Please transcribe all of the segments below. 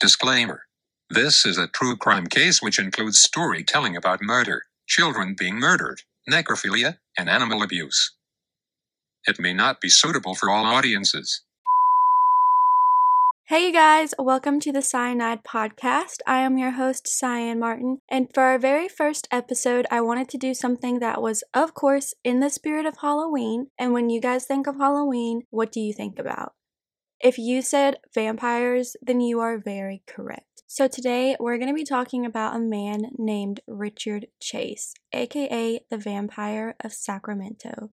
Disclaimer This is a true crime case which includes storytelling about murder, children being murdered, necrophilia, and animal abuse. It may not be suitable for all audiences. Hey, you guys, welcome to the Cyanide Podcast. I am your host, Cyan Martin, and for our very first episode, I wanted to do something that was, of course, in the spirit of Halloween. And when you guys think of Halloween, what do you think about? If you said vampires, then you are very correct. So today we're going to be talking about a man named Richard Chase, aka the Vampire of Sacramento.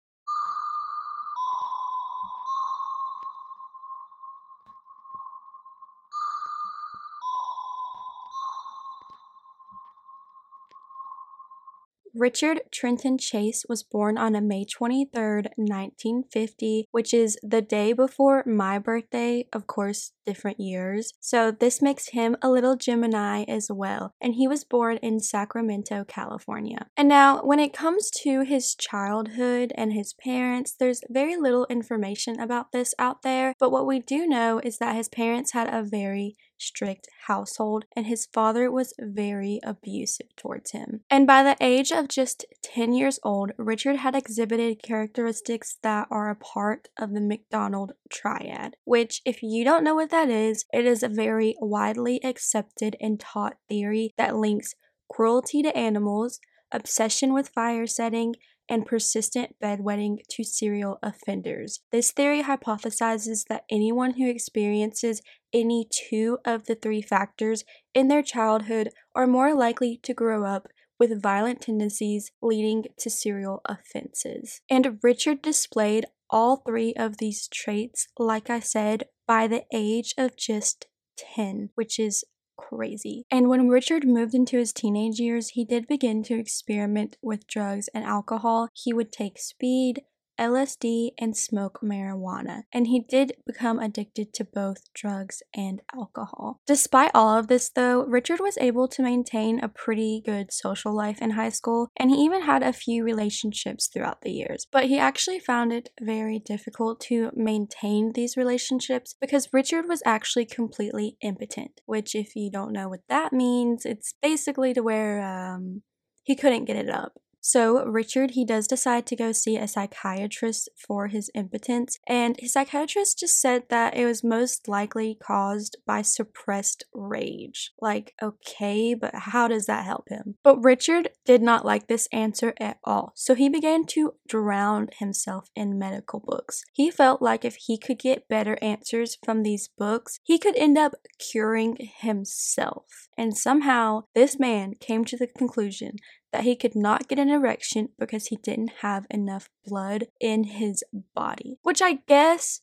Richard Trenton Chase was born on May 23, 1950, which is the day before my birthday, of course, different years. So this makes him a little Gemini as well. And he was born in Sacramento, California. And now, when it comes to his childhood and his parents, there's very little information about this out there. But what we do know is that his parents had a very strict household, and his father was very abusive towards him. And by the age of just 10 years old, Richard had exhibited characteristics that are a part of the McDonald triad, which, if you don't know what that is, it is a very widely accepted and taught theory that links cruelty to animals, obsession with fire setting, and persistent bedwetting to serial offenders. This theory hypothesizes that anyone who experiences any two of the three factors in their childhood are more likely to grow up with violent tendencies leading to serial offenses. And Richard displayed all three of these traits, like I said, by the age of just 10, which is crazy. And when Richard moved into his teenage years, he did begin to experiment with drugs and alcohol. He would take speed, LSD, and smoke marijuana, and he did become addicted to both drugs and alcohol. Despite all of this, though, Richard was able to maintain a pretty good social life in high school, and he even had a few relationships throughout the years. But he actually found it very difficult to maintain these relationships because Richard was actually completely impotent, which, if you don't know what that means, it's basically to where um, he couldn't get it up. So, Richard, he does decide to go see a psychiatrist for his impotence, and his psychiatrist just said that it was most likely caused by suppressed rage. Like, okay, but how does that help him? But Richard did not like this answer at all, so he began to drown himself in medical books. He felt like if he could get better answers from these books, he could end up curing himself. And somehow, this man came to the conclusion that he could not get an erection because he didn't have enough blood in his body. Which I guess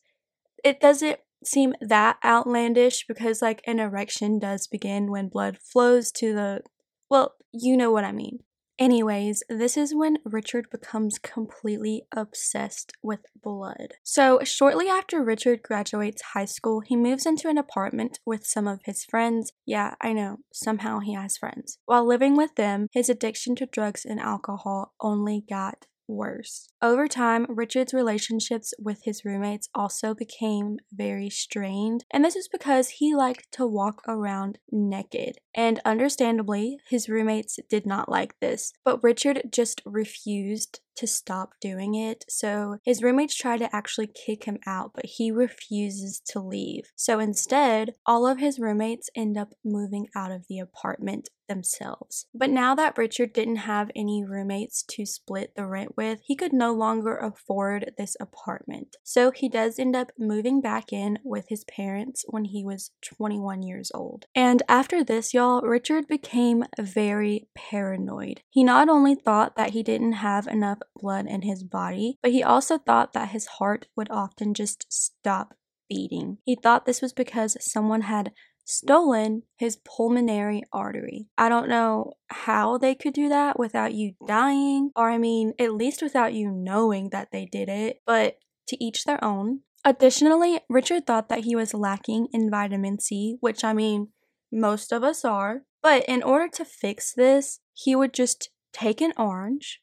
it doesn't seem that outlandish because, like, an erection does begin when blood flows to the. Well, you know what I mean. Anyways, this is when Richard becomes completely obsessed with blood. So, shortly after Richard graduates high school, he moves into an apartment with some of his friends. Yeah, I know, somehow he has friends. While living with them, his addiction to drugs and alcohol only got worse. Over time, Richard's relationships with his roommates also became very strained, and this is because he liked to walk around naked. And understandably, his roommates did not like this, but Richard just refused to stop doing it. So his roommates try to actually kick him out, but he refuses to leave. So instead, all of his roommates end up moving out of the apartment themselves. But now that Richard didn't have any roommates to split the rent with, he could no longer afford this apartment. So he does end up moving back in with his parents when he was 21 years old. And after this, y'all, Richard became very paranoid. He not only thought that he didn't have enough blood in his body, but he also thought that his heart would often just stop beating. He thought this was because someone had stolen his pulmonary artery. I don't know how they could do that without you dying, or I mean, at least without you knowing that they did it, but to each their own. Additionally, Richard thought that he was lacking in vitamin C, which I mean, most of us are. But in order to fix this, he would just take an orange,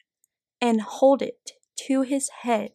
and hold it to his head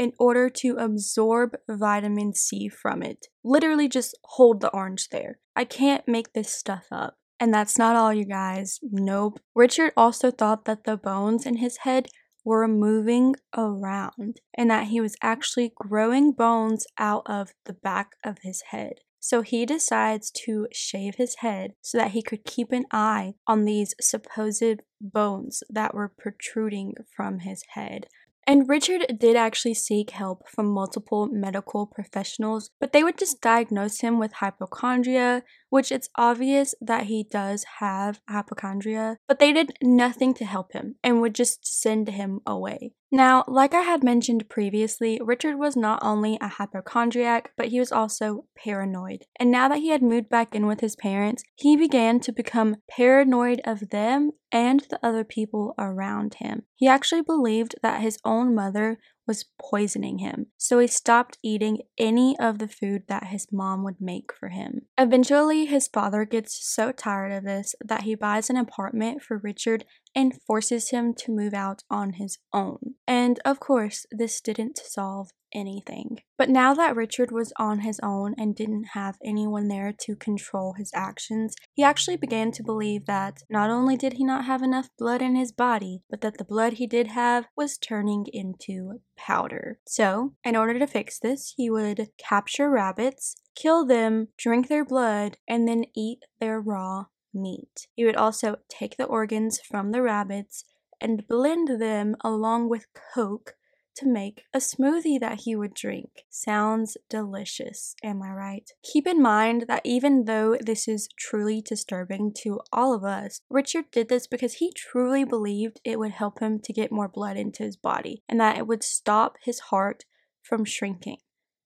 in order to absorb vitamin C from it. Literally just hold the orange there. I can't make this stuff up. And that's not all, you guys. Nope. Richard also thought that the bones in his head were moving around and that he was actually growing bones out of the back of his head. So he decides to shave his head so that he could keep an eye on these supposed bones that were protruding from his head. And Richard did actually seek help from multiple medical professionals, but they would just diagnose him with hypochondria, which it's obvious that he does have hypochondria, but they did nothing to help him and would just send him away. Now, like I had mentioned previously, Richard was not only a hypochondriac, but he was also paranoid. And now that he had moved back in with his parents, he began to become paranoid of them and the other people around him. He actually believed that his own mother was poisoning him, so he stopped eating any of the food that his mom would make for him. Eventually, his father gets so tired of this that he buys an apartment for Richard and forces him to move out on his own. And of course, this didn't solve anything. But now that Richard was on his own and didn't have anyone there to control his actions, he actually began to believe that not only did he not have enough blood in his body, but that the blood he did have was turning into powder. So, in order to fix this, he would capture rabbits, kill them, drink their blood, and then eat their raw meat. He would also take the organs from the rabbits and blend them along with Coke to make a smoothie that he would drink. Sounds delicious, am I right? Keep in mind that even though this is truly disturbing to all of us, Richard did this because he truly believed it would help him to get more blood into his body and that it would stop his heart from shrinking.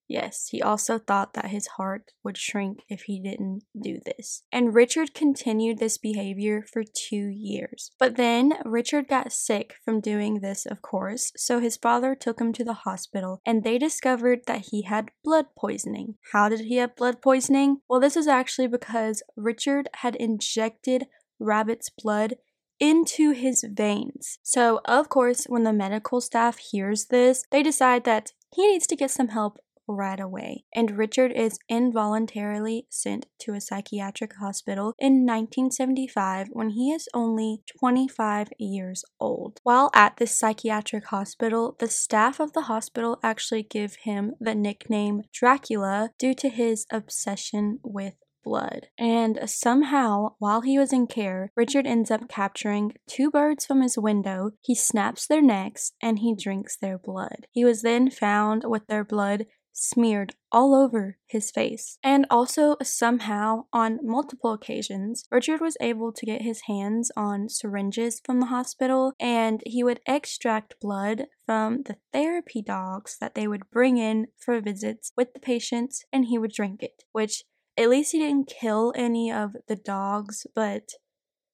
Yes, he also thought that his heart would shrink if he didn't do this. And Richard continued this behavior for two years. But then Richard got sick from doing this, of course, so his father took him to the hospital and they discovered that he had blood poisoning. How did he have blood poisoning? Well, this is actually because Richard had injected rabbit's blood into his veins. So, of course, when the medical staff hears this, they decide that he needs to get some help right away, and Richard is involuntarily sent to a psychiatric hospital in 1975 when he is only 25 years old. While at this psychiatric hospital, the staff of the hospital actually give him the nickname Dracula due to his obsession with blood. And somehow, while he was in care, Richard ends up capturing two birds from his window. He snaps their necks and he drinks their blood. He was then found with their blood smeared all over his face. And also, somehow, on multiple occasions, Richard was able to get his hands on syringes from the hospital and he would extract blood from the therapy dogs that they would bring in for visits with the patients and he would drink it, which at least he didn't kill any of the dogs, but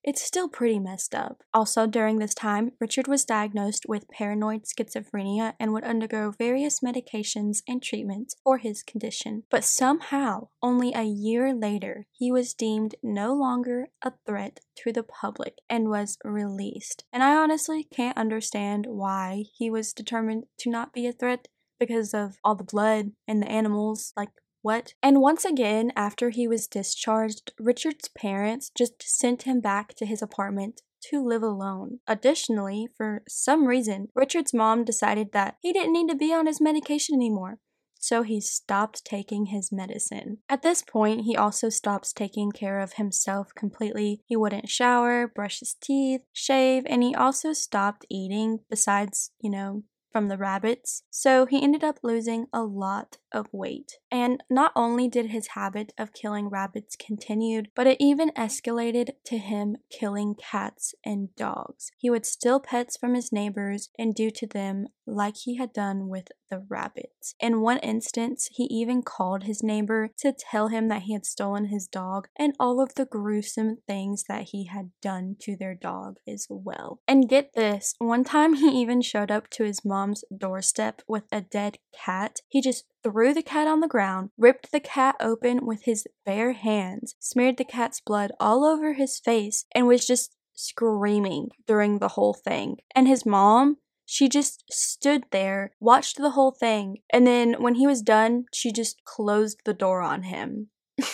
it's still pretty messed up. Also, during this time, Richard was diagnosed with paranoid schizophrenia and would undergo various medications and treatments for his condition. But somehow, only a year later, he was deemed no longer a threat to the public and was released. And I honestly can't understand why he was determined to not be a threat because of all the blood and the animals. Like, what? And once again, after he was discharged, Richard's parents just sent him back to his apartment to live alone. Additionally, for some reason, Richard's mom decided that he didn't need to be on his medication anymore. So he stopped taking his medicine. At this point, he also stops taking care of himself completely. He wouldn't shower, brush his teeth, shave, and he also stopped eating, besides, you know, from the rabbits, so he ended up losing a lot of weight. And not only did his habit of killing rabbits continued, but it even escalated to him killing cats and dogs. He would steal pets from his neighbors and do to them like he had done with the rabbits. In one instance, he even called his neighbor to tell him that he had stolen his dog and all of the gruesome things that he had done to their dog as well. And get this, one time he even showed up to his mom's doorstep with a dead cat. He just threw the cat on the ground, ripped the cat open with his bare hands, smeared the cat's blood all over his face, and was just screaming during the whole thing. And his mom, she just stood there, watched the whole thing, and then when he was done, she just closed the door on him.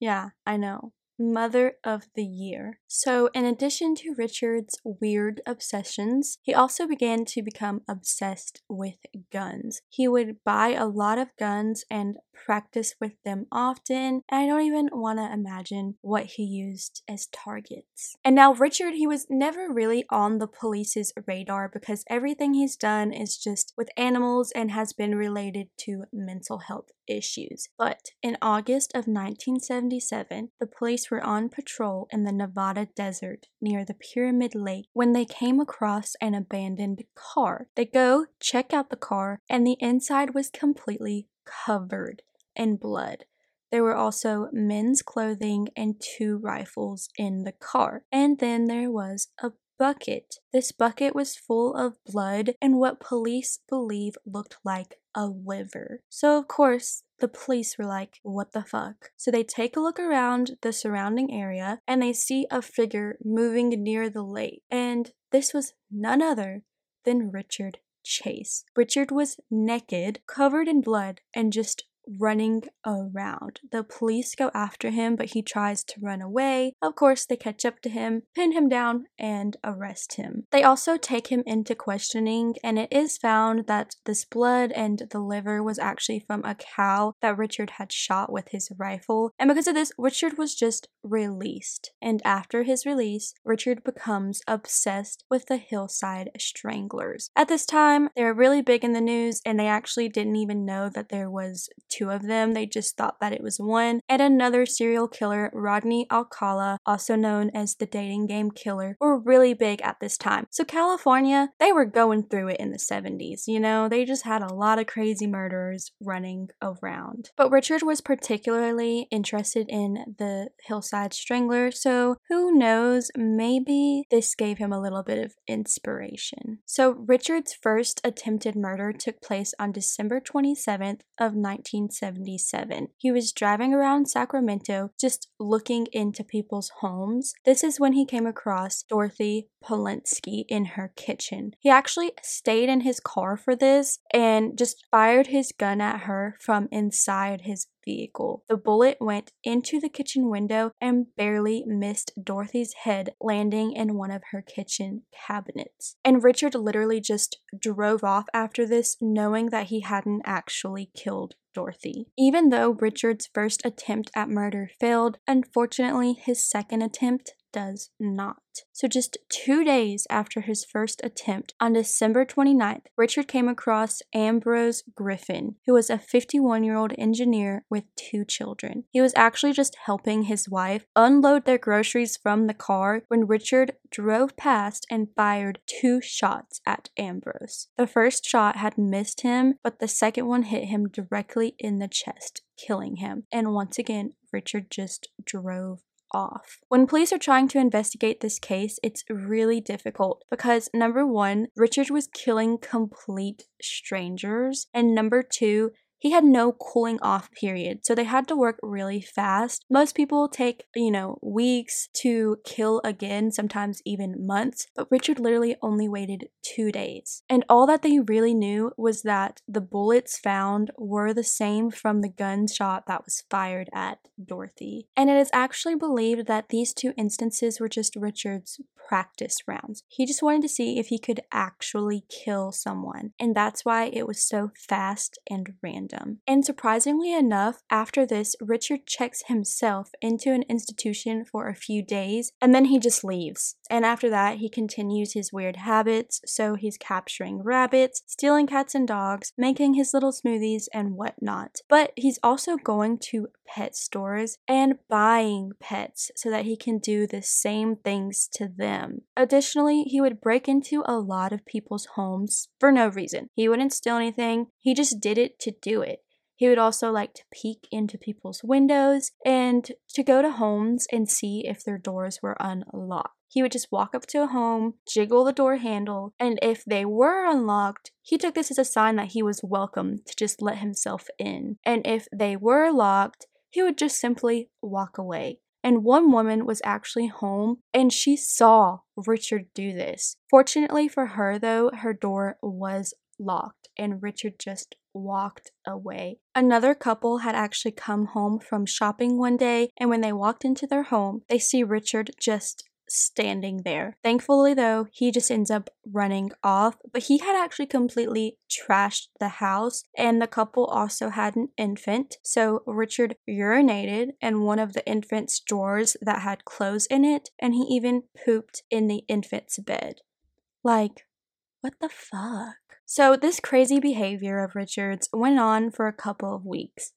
Yeah, I know. Mother of the Year. So, in addition to Richard's weird obsessions, he also began to become obsessed with guns. He would buy a lot of guns and practice with them often, and I don't even want to imagine what he used as targets. And now, Richard, he was never really on the police's radar because everything he's done is just with animals and has been related to mental health issues. But in August of 1977, the police were on patrol in the Nevada desert near the Pyramid Lake when they came across an abandoned car. They go check out the car, and the inside was completely covered in blood. There were also men's clothing and two rifles in the car. And then there was a bucket. This bucket was full of blood and what police believe looked like a liver. So, of course, the police were like, what the fuck? So they take a look around the surrounding area and they see a figure moving near the lake. And this was none other than Richard Chase. Richard was naked, covered in blood, and just running around. The police go after him, but he tries to run away. Of course, they catch up to him, pin him down, and arrest him. They also take him into questioning, and it is found that this blood and the liver was actually from a cow that Richard had shot with his rifle. And because of this, Richard was just released. And after his release, Richard becomes obsessed with the Hillside Stranglers. At this time, they were really big in the news, and they actually didn't even know that there was two of them. They just thought that it was one. And another serial killer, Rodney Alcala, also known as the dating game killer, were really big at this time. So California, they were going through it in the 70s, you know, they just had a lot of crazy murderers running around. But Richard was particularly interested in the Hillside Strangler, so who knows, maybe this gave him a little bit of inspiration. So Richard's first attempted murder took place on December 27th of 19 1977. He was driving around Sacramento just looking into people's homes. This is when he came across Dorothy Polinsky in her kitchen. He actually stayed in his car for this and just fired his gun at her from inside his vehicle. The bullet went into the kitchen window and barely missed Dorothy's head, landing in one of her kitchen cabinets. And Richard literally just drove off after this, knowing that he hadn't actually killed Dorothy. Even though Richard's first attempt at murder failed, unfortunately, his second attempt does not. So, just two days after his first attempt, on December 29th, Richard came across Ambrose Griffin, who was a 51 year old engineer with two children. He was actually just helping his wife unload their groceries from the car when Richard drove past and fired two shots at Ambrose. The first shot had missed him, but the second one hit him directly in the chest, killing him. And once again, Richard just drove off. When police are trying to investigate this case, it's really difficult because number one, Richard was killing complete strangers, and number two, he had no cooling off period, so they had to work really fast. Most people take, you know, weeks to kill again, sometimes even months, but Richard literally only waited two days. And all that they really knew was that the bullets found were the same from the gunshot that was fired at Dorothy. And it is actually believed that these two instances were just Richard's practice rounds. He just wanted to see if he could actually kill someone, and that's why it was so fast and random. And surprisingly enough, after this, Richard checks himself into an institution for a few days and then he just leaves. And after that, he continues his weird habits, so he's capturing rabbits, stealing cats and dogs, making his little smoothies, and whatnot. But he's also going to pet stores and buying pets so that he can do the same things to them. Additionally, he would break into a lot of people's homes for no reason. He wouldn't steal anything, he just did it to do. He would also like to peek into people's windows and to go to homes and see if their doors were unlocked. He would just walk up to a home, jiggle the door handle, and if they were unlocked, he took this as a sign that he was welcome to just let himself in. And if they were locked, he would just simply walk away. And one woman was actually home and she saw Richard do this. Fortunately for her, though, her door was locked and Richard just walked away. Another couple had actually come home from shopping one day, and when they walked into their home, they see Richard just standing there. Thankfully, though, he just ends up running off, but he had actually completely trashed the house, and the couple also had an infant. So Richard urinated in one of the infant's drawers that had clothes in it, and he even pooped in the infant's bed. Like, what the fuck? So, this crazy behavior of Richard's went on for a couple of weeks.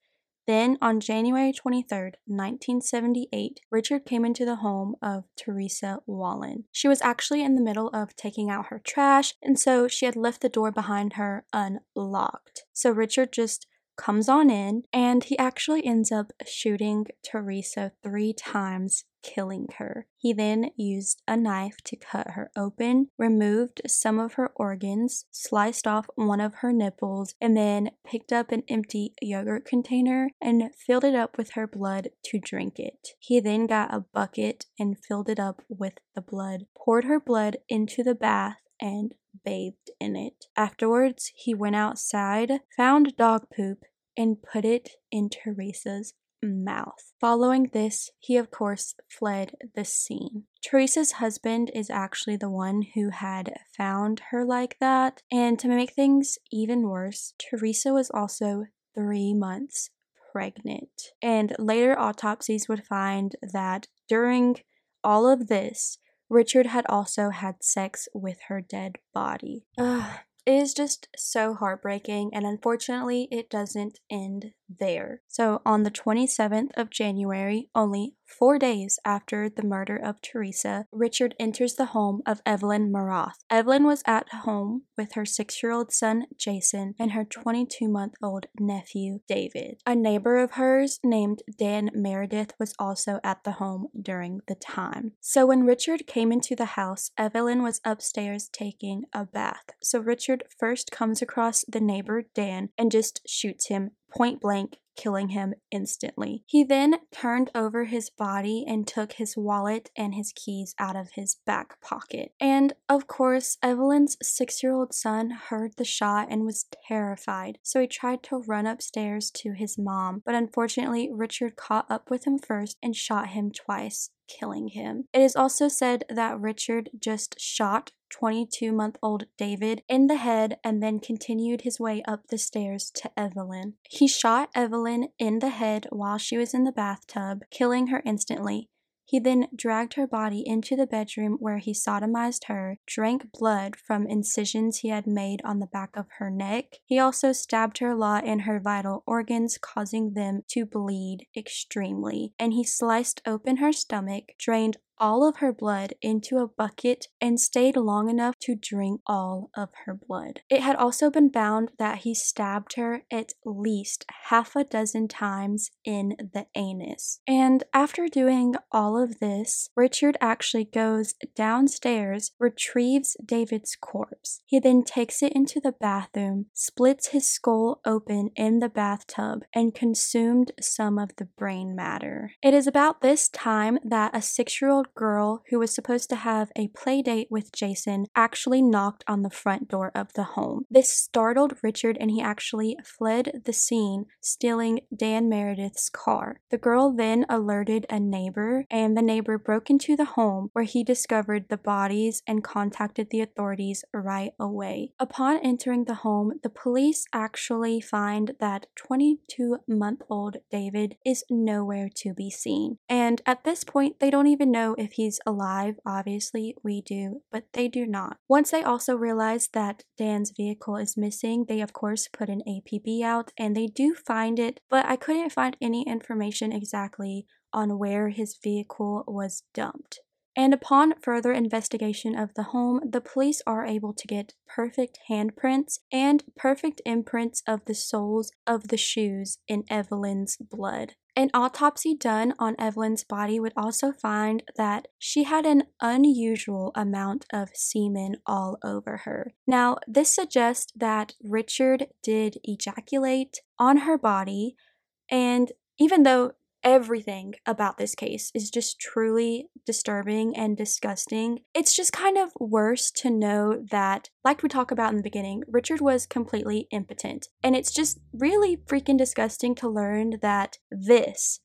Then, on January 23, 1978, Richard came into the home of Teresa Wallin. She was actually in the middle of taking out her trash, and so she had left the door behind her unlocked. So Richard just comes on in, and he actually ends up shooting Teresa three times killing her. He then used a knife to cut her open, removed some of her organs, sliced off one of her nipples, and then picked up an empty yogurt container and filled it up with her blood to drink it. He then got a bucket and filled it up with the blood, poured her blood into the bath, and bathed in it. Afterwards, he went outside, found dog poop, and put it in Teresa's mouth. Following this, he of course fled the scene. Teresa's husband is actually the one who had found her like that, and to make things even worse, Teresa was also three months pregnant. And later autopsies would find that during all of this, Richard had also had sex with her dead body. Ugh, it is just so heartbreaking, and unfortunately, it doesn't end there. So, on the 27th of January, only four days after the murder of Teresa, Richard enters the home of Evelyn Miroth. Evelyn was at home with her six year old son, Jason, and her 22 month old nephew, David. A neighbor of hers named Dan Meredith was also at the home during the time. So, when Richard came into the house, Evelyn was upstairs taking a bath. So, Richard first comes across the neighbor, Dan, and just shoots him point blank, killing him instantly. He then turned over his body and took his wallet and his keys out of his back pocket. And of course, Evelyn's six year old son heard the shot and was terrified, so he tried to run upstairs to his mom, but unfortunately, Richard caught up with him first and shot him twice killing him. It is also said that Richard just shot 22 month old David in the head and then continued his way up the stairs to Evelyn. He shot Evelyn in the head while she was in the bathtub, killing her instantly. He then dragged her body into the bedroom where he sodomized her, drank blood from incisions he had made on the back of her neck. He also stabbed her lot in her vital organs, causing them to bleed extremely. And he sliced open her stomach, drained all of her blood into a bucket and stayed long enough to drink all of her blood. It had also been found that he stabbed her at least half a dozen times in the anus. And after doing all of this, Richard actually goes downstairs, retrieves David's corpse. He then takes it into the bathroom, splits his skull open in the bathtub, and consumed some of the brain matter. It is about this time that a six year old girl who was supposed to have a play date with Jason actually knocked on the front door of the home. This startled Richard and he actually fled the scene, stealing Dan Meredith's car. The girl then alerted a neighbor, and the neighbor broke into the home where he discovered the bodies and contacted the authorities right away. Upon entering the home, the police actually find that 22 month old David is nowhere to be seen. And at this point, they don't even know if he's alive, obviously we do, but they do not. Once they also realize that Dan's vehicle is missing, they of course put an APB out and they do find it, but I couldn't find any information exactly on where his vehicle was dumped. And upon further investigation of the home, the police are able to get perfect handprints and perfect imprints of the soles of the shoes in Evelyn's blood. An autopsy done on Evelyn's body would also find that she had an unusual amount of semen all over her. Now, this suggests that Richard did ejaculate on her body, and even though everything about this case is just truly disturbing and disgusting. It's just kind of worse to know that, like we talked about in the beginning, Richard was completely impotent. And it's just really freaking disgusting to learn that this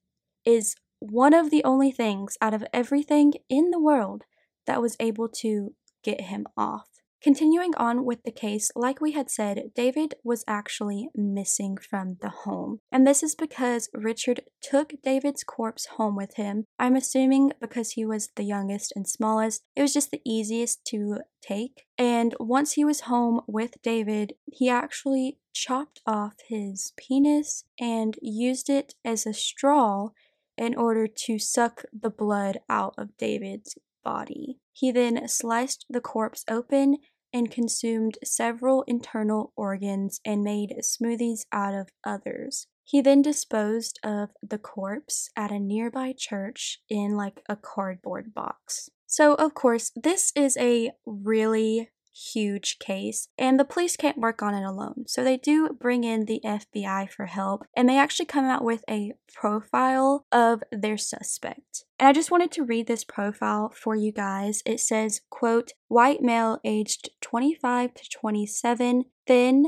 is one of the only things out of everything in the world that was able to get him off. Continuing on with the case, like we had said, David was actually missing from the home. And this is because Richard took David's corpse home with him. I'm assuming because he was the youngest and smallest, it was just the easiest to take. And once he was home with David, he actually chopped off his penis and used it as a straw in order to suck the blood out of David's body. He then sliced the corpse open and consumed several internal organs and made smoothies out of others. He then disposed of the corpse at a nearby church in like a cardboard box. So, of course, this is a really huge case, and the police can't work on it alone. So they do bring in the FBI for help, and they actually come out with a profile of their suspect. And I just wanted to read this profile for you guys. It says, quote, white male aged 25 to 27, thin,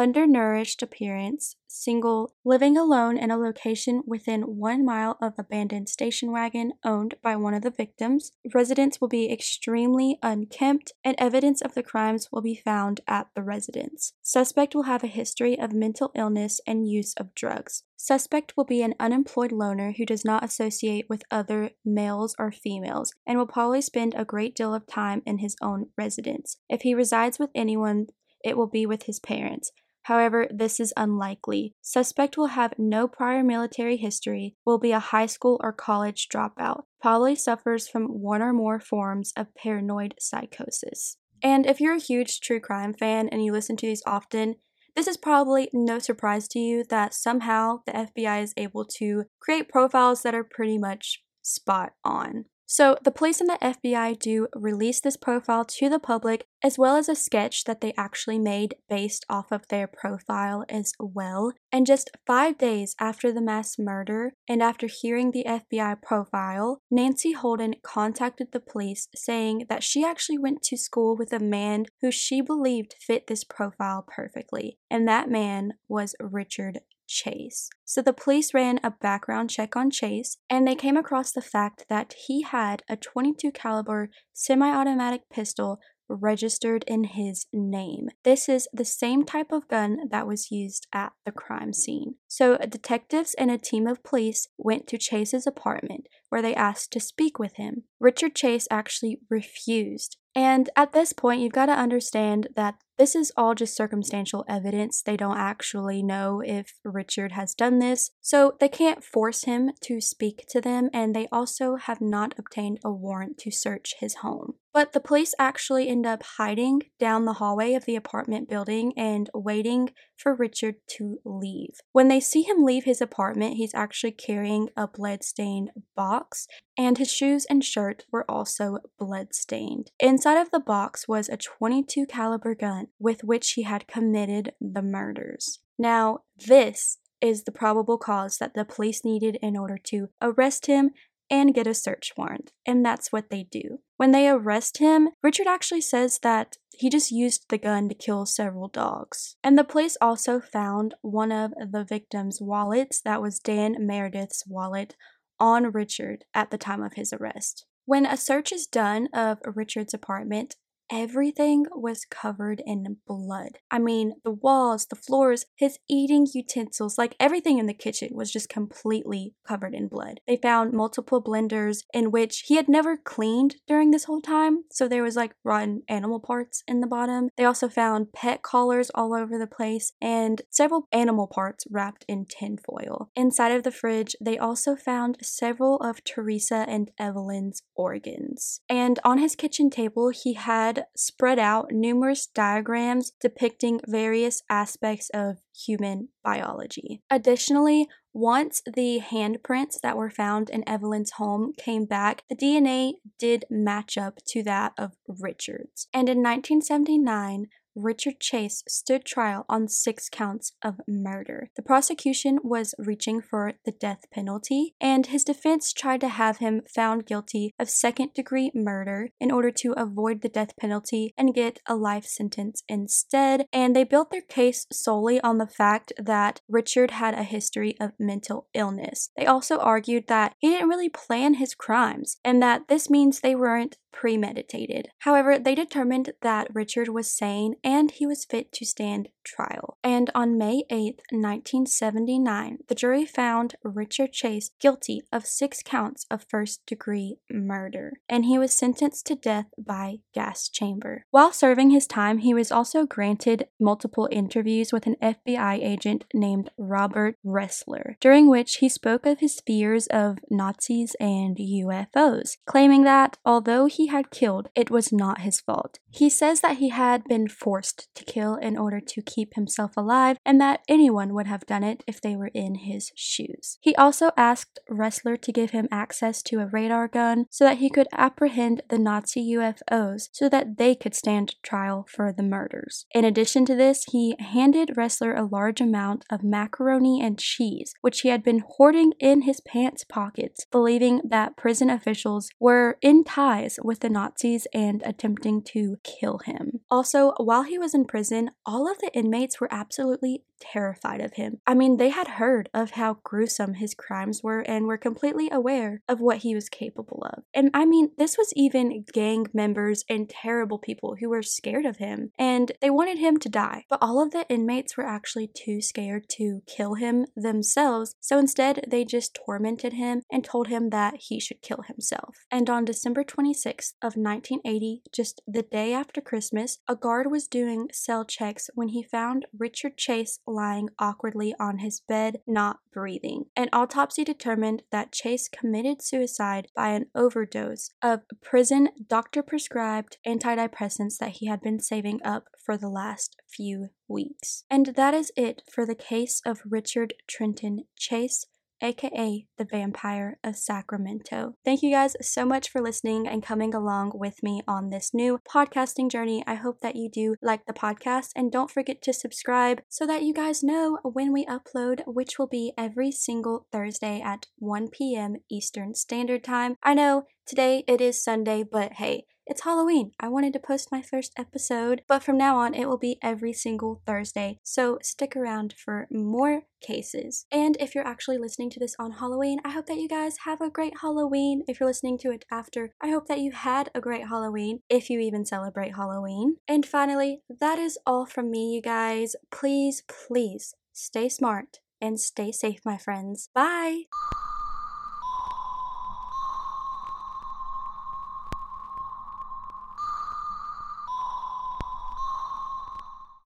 undernourished appearance, single, living alone in a location within one mile of abandoned station wagon owned by one of the victims. Residents will be extremely unkempt, and evidence of the crimes will be found at the residence. Suspect will have a history of mental illness and use of drugs. Suspect will be an unemployed loner who does not associate with other males or females and will probably spend a great deal of time in his own residence. If he resides with anyone, it will be with his parents. However, this is unlikely. Suspect will have no prior military history, will be a high school or college dropout, probably suffers from one or more forms of paranoid psychosis. And if you're a huge true crime fan and you listen to these often, this is probably no surprise to you that somehow the FBI is able to create profiles that are pretty much spot on. So, the police and the FBI do release this profile to the public, as well as a sketch that they actually made based off of their profile as well. And just five days after the mass murder, and after hearing the FBI profile, Nancy Holden contacted the police saying that she actually went to school with a man who she believed fit this profile perfectly, and that man was Richard Chase. So the police ran a background check on Chase and they came across the fact that he had a 22 caliber semi-automatic pistol registered in his name. This is the same type of gun that was used at the crime scene. So, detectives and a team of police went to Chase's apartment where they asked to speak with him. Richard Chase actually refused. And at this point, you've got to understand that this is all just circumstantial evidence. They don't actually know if Richard has done this, so they can't force him to speak to them, and they also have not obtained a warrant to search his home. But the police actually end up hiding down the hallway of the apartment building and waiting for Richard to leave. When they see him leave his apartment, he's actually carrying a blood-stained box, and his shoes and shirt were also blood-stained. Inside of the box was a 22 caliber gun with which he had committed the murders. Now, this is the probable cause that the police needed in order to arrest him and get a search warrant. And that's what they do. When they arrest him, Richard actually says that he just used the gun to kill several dogs. And the police also found one of the victim's wallets, that was Dan Meredith's wallet, on Richard at the time of his arrest. When a search is done of Richard's apartment, everything was covered in blood. I mean, the walls, the floors, his eating utensils, like everything in the kitchen was just completely covered in blood. They found multiple blenders in which he had never cleaned during this whole time, so there was like rotten animal parts in the bottom. They also found pet collars all over the place and several animal parts wrapped in tinfoil. Inside of the fridge, they also found several of Teresa and Evelyn's organs. And on his kitchen table, he had spread out numerous diagrams depicting various aspects of human biology. Additionally, once the handprints that were found in Evelyn's home came back, the DNA did match up to that of Richard's. And in 1979, Richard Chase stood trial on six counts of murder. The prosecution was reaching for the death penalty, and his defense tried to have him found guilty of second degree murder in order to avoid the death penalty and get a life sentence instead. And they built their case solely on the fact that Richard had a history of mental illness. They also argued that he didn't really plan his crimes and that this means they weren't premeditated. However, they determined that Richard was sane and he was fit to stand trial. And on May 8, 1979, the jury found Richard Chase guilty of six counts of first degree murder, and he was sentenced to death by gas chamber. While serving his time, he was also granted multiple interviews with an FBI agent named Robert Ressler, during which he spoke of his fears of Nazis and UFOs, claiming that although he had killed, it was not his fault. He says that he had been forced to kill in order to keep himself alive and that anyone would have done it if they were in his shoes. He also asked Ressler to give him access to a radar gun so that he could apprehend the Nazi UFOs so that they could stand trial for the murders. In addition to this, he handed Ressler a large amount of macaroni and cheese, which he had been hoarding in his pants pockets, believing that prison officials were in ties with the Nazis and attempting to kill him. Also, while he was in prison, all of the inmates were absolutely terrified of him. I mean, they had heard of how gruesome his crimes were and were completely aware of what he was capable of. And I mean, this was even gang members and terrible people who were scared of him and they wanted him to die. But all of the inmates were actually too scared to kill him themselves, so instead they just tormented him and told him that he should kill himself. And on December 26th of 1980, just the day after Christmas, a guard was doing cell checks when he found Richard Chase lying awkwardly on his bed, not breathing. An autopsy determined that Chase committed suicide by an overdose of prison doctor prescribed antidepressants that he had been saving up for the last few weeks. And that is it for the case of Richard Trenton Chase aka the Vampire of Sacramento. Thank you guys so much for listening and coming along with me on this new podcasting journey. I hope that you do like the podcast and don't forget to subscribe so that you guys know when we upload, which will be every single Thursday at 1 p.m. Eastern Standard Time. I know today it is Sunday, but hey, it's Halloween. I wanted to post my first episode, but from now on it will be every single Thursday. So stick around for more cases. And if you're actually listening to this on Halloween, I hope that you guys have a great Halloween. If you're listening to it after, I hope that you had a great Halloween, if you even celebrate Halloween. And finally, that is all from me, you guys. Please, please stay smart and stay safe, my friends. Bye!